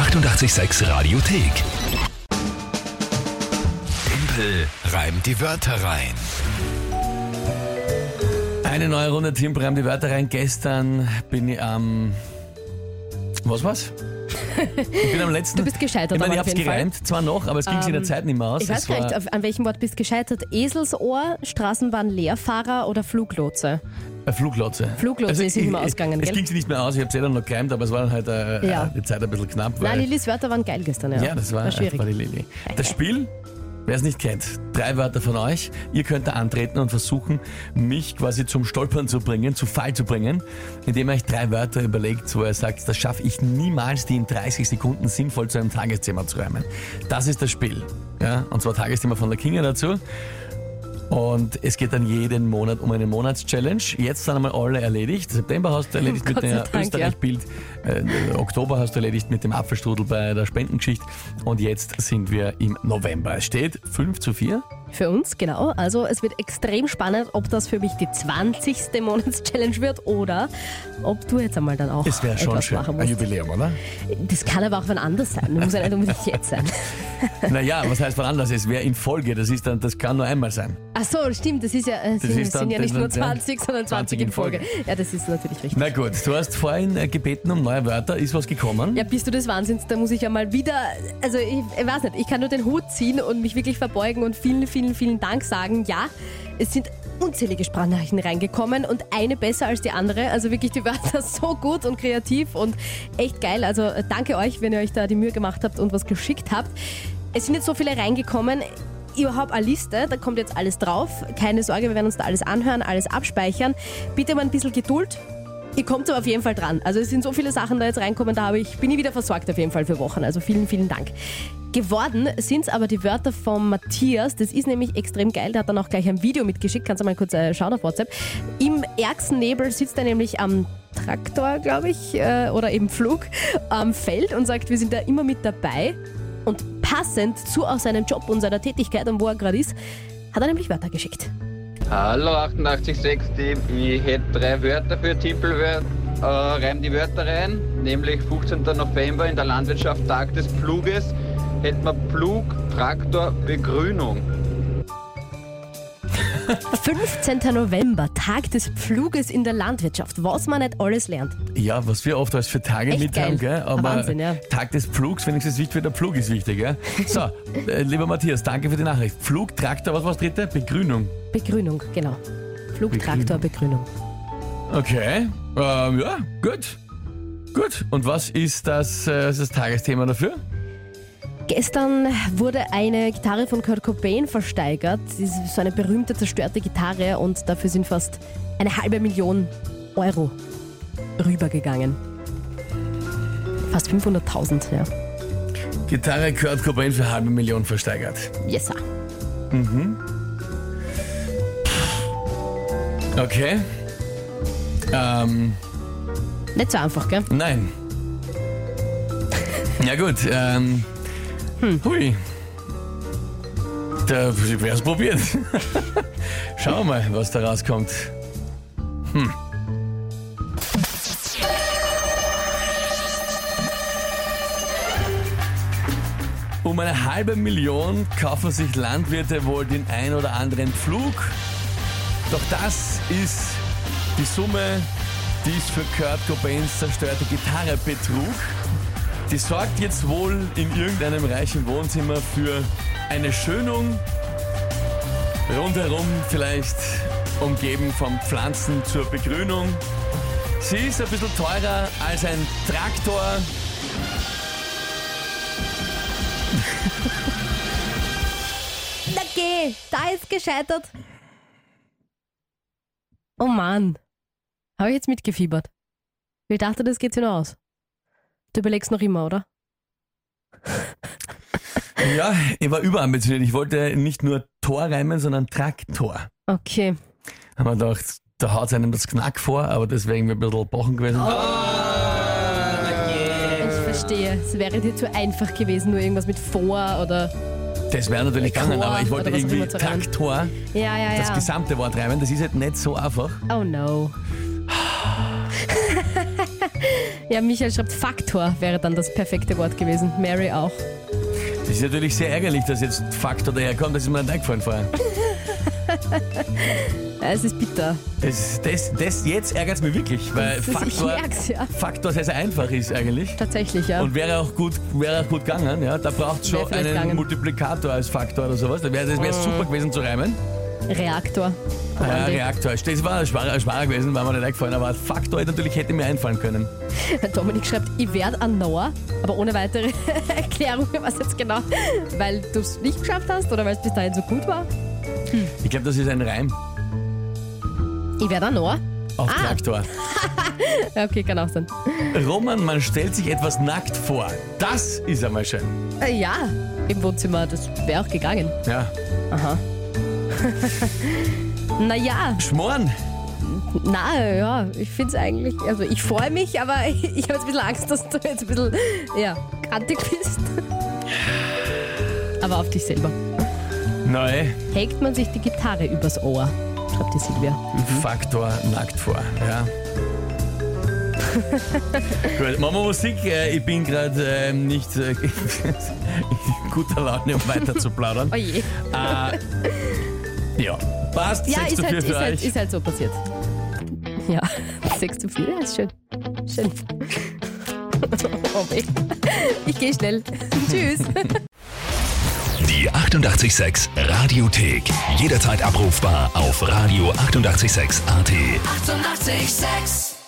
886 Radiothek. Tempel reimt die Wörter rein. Eine neue Runde Team Brem die Wörter rein. Gestern bin ich am. Was war's? Ich bin am letzten. Du bist gescheitert, Ich meine, ich hab's jeden Fall. gereimt, zwar noch, aber es ging sich in der Zeit nicht mehr aus. Ich weiß Es gar war- nicht, an welchem Wort bist du gescheitert? Eselsohr, Straßenbahnleerfahrer oder Fluglotse? Eine Fluglotse. Fluglotse ist ich- immer ausgegangen, Es ging sich nicht mehr aus, ich habe es eh dann noch gereimt, aber es war dann halt äh, Ja. äh, die Zeit ein bisschen knapp. Nein, Weil, Lilis Wörter waren geil gestern, ja. ja, das war, schwierig. war die Lilly. Das Spiel, wer es nicht kennt, drei Wörter von euch. Ihr könnt da antreten und versuchen, mich quasi zum Stolpern zu bringen, zu Fall zu bringen, indem ihr euch drei Wörter überlegt, wo ihr sagt, das schaffe ich niemals, die in 30 Sekunden sinnvoll zu einem Tagesthema zu reimen. Das ist das Spiel. Ja? Und zwar Tagesthema von der Kinga dazu. Und es geht dann jeden Monat um eine Monatschallenge. Jetzt sind einmal alle erledigt. September hast du erledigt mit Dank, Österreich-Bild. Äh, Oktober hast du erledigt mit dem Apfelstrudel bei der Spendengeschichte. Und jetzt sind wir im November. Es steht 5 zu 4. Für uns, genau. Also es wird extrem spannend, ob das für mich die 20. Monatschallenge wird oder ob du jetzt einmal dann auch Es wäre schon schön. machen Ein. Jubiläum, oder? Das kann aber auch wann anders sein. Das muss ja nicht unbedingt jetzt sein. naja, was heißt von anders? Es wäre in Folge. Das, ist dann, das kann nur einmal sein. Ach so, stimmt. Das ist ja, äh, sind, ist dann- sind ja nicht das- nur das- ja, 20, sondern 20 in Folge. Ja, das ist natürlich richtig. Na gut, du hast vorhin äh, gebeten um neue Wörter. Ist was gekommen? Ja, bist du des Wahnsinns, da muss ich ja mal wieder, also ich, ich weiß nicht, ich kann nur den Hut ziehen und mich wirklich verbeugen und vielen, vielen, vielen Dank sagen. Ja, es sind unzählige Sprachnachrichten reingekommen und eine besser als die andere. Also wirklich die Wörter so gut und kreativ und echt geil. Also äh, danke euch, wenn ihr euch da die Mühe gemacht habt und was geschickt habt. Es sind jetzt so viele reingekommen. Habe eine Liste, da kommt jetzt alles drauf. Keine Sorge, wir werden uns da alles anhören, alles abspeichern. Bitte mal ein bisschen Geduld. Ihr kommt aber auf jeden Fall dran. Also es sind so viele Sachen da jetzt reinkommen, da habe ich, bin ich wieder versorgt auf jeden Fall für Wochen. Also vielen, vielen Dank. Geworden sind es aber die Wörter von Matthias. Das ist nämlich extrem geil. Der hat dann auch gleich ein Video mitgeschickt. Kannst du mal kurz äh, schauen auf WhatsApp. Im ärgsten Nebel sitzt er nämlich am Traktor, glaube ich, äh, oder eben Flug am Feld und sagt, wir sind da immer mit dabei. Und passend zu auch seinem Job und seiner Tätigkeit und wo er gerade ist, hat er nämlich Wörter geschickt. Hallo 886 Team, ich hätte drei Wörter für Tippelwört. Äh, reim die Wörter rein, nämlich 15. November in der Landwirtschaft Tag des Pluges. Hätten wir Plug, Traktor, Begrünung. 15. November, Tag des Pfluges in der Landwirtschaft. Was man nicht alles lernt. Ja, was wir oft als für Tage Echt mit haben, gell? Aber Wahnsinn, ja. Tag des Pflugs, wenigstens wichtig, der Pflug ist wichtig, gell? So, äh, lieber Matthias, danke für die Nachricht. Pflug, Traktor, was war das dritte? Begrünung. Begrünung, genau. Flugtraktor, Begrünung. Okay, ähm, ja, gut. Gut, und was ist das, äh, was ist das Tagesthema dafür? Gestern wurde eine Gitarre von Kurt Cobain versteigert. Das ist so eine berühmte zerstörte Gitarre und dafür sind fast eine halbe Million Euro rübergegangen. Fast 500.000, ja. Gitarre Kurt Cobain für halbe Million versteigert. Yes, sir. Okay. Ähm, Nicht so einfach, gell? nein. Ja gut, ähm, hui. Da wär's probiert. Schauen wir mal, was da rauskommt. Um eine halbe Million kaufen sich Landwirte wohl den ein oder anderen Pflug. Doch das ist die Summe, die es für Kurt Cobains zerstörte Gitarre betrug. Die sorgt jetzt wohl in irgendeinem reichen Wohnzimmer für eine Schönung. Rundherum vielleicht umgeben von Pflanzen zur Begrünung. Sie ist ein bisschen teurer als ein Traktor. Na geh, da ist gescheitert. Oh Mann. Habe ich jetzt mitgefiebert. Ich dachte, das geht sich noch aus. Du überlegst noch immer, oder? Ja, ich war überambitioniert. Ich wollte nicht nur Tor reimen, sondern Traktor. Okay. Haben wir gedacht, da haut einem das Knack vor, aber das wäre irgendwie ein bisschen Bochen gewesen. Ich verstehe. Es wäre dir zu einfach gewesen, nur irgendwas mit vor oder. Das wäre natürlich gegangen, aber ich wollte oder was auch irgendwie immer zu reimen. Traktor, Ja, ja, das ja. gesamte Wort reimen. Das ist halt nicht so einfach. Oh no. Ja, Michael schreibt, Faktor wäre dann das perfekte Wort gewesen. Mary auch. Das ist natürlich sehr ärgerlich, dass jetzt Faktor daherkommt. Das ist mir nicht eingefallen vorher. Es ist bitter. Das, das, das jetzt ärgert es mich wirklich, weil Das Faktor, ja. Faktor sehr, sehr einfach ist eigentlich. Tatsächlich, ja. Und wäre auch gut, wäre auch gut gegangen, ja. Da braucht es schon einen gegangen. Multiplikator als Faktor oder sowas. Da wäre das wäre super gewesen zu reimen. Reaktor. Ah, ja. Reaktor. Das war schwerer, schwerer gewesen, war mir nicht eingefallen, aber Faktor natürlich hätte mir einfallen können. Dominik schreibt, ich werde ein Noah, aber ohne weitere Erklärung, was jetzt genau, weil du es nicht geschafft hast oder weil es bis dahin so gut war. Ich glaube, das ist ein Reim Ich werde ein Noah. auf Ah. Traktor. Okay, kann auch sein. Roman, man stellt sich etwas nackt vor. Das ist einmal schön. Äh, ja, im Wohnzimmer, das wäre auch gegangen. Ja. Aha. naja, Schmoren. na ja, ich finde es eigentlich, also ich freue mich, aber ich, ich habe jetzt ein bisschen Angst, dass du jetzt ein bisschen, ja, kantig bist. aber auf dich selber. Neu. Hängt man sich die Gitarre übers Ohr, schreibt die Silvia. Faktor nackt vor. Ja. Gut, machen wir Musik. Äh, Ich bin gerade ähm, nicht äh, in guter Laune, um weiter zu plaudern. Oh je. Äh, ja, passt. Ja, 6 ist zu 4 halt, für ist, halt, ist halt so passiert. Ja, 6 zu 4, ja, ist schön. Schön. Oh weh. Ich gehe schnell. Tschüss. Die 886 Radiothek. Jederzeit abrufbar auf radio886.at. 886! 886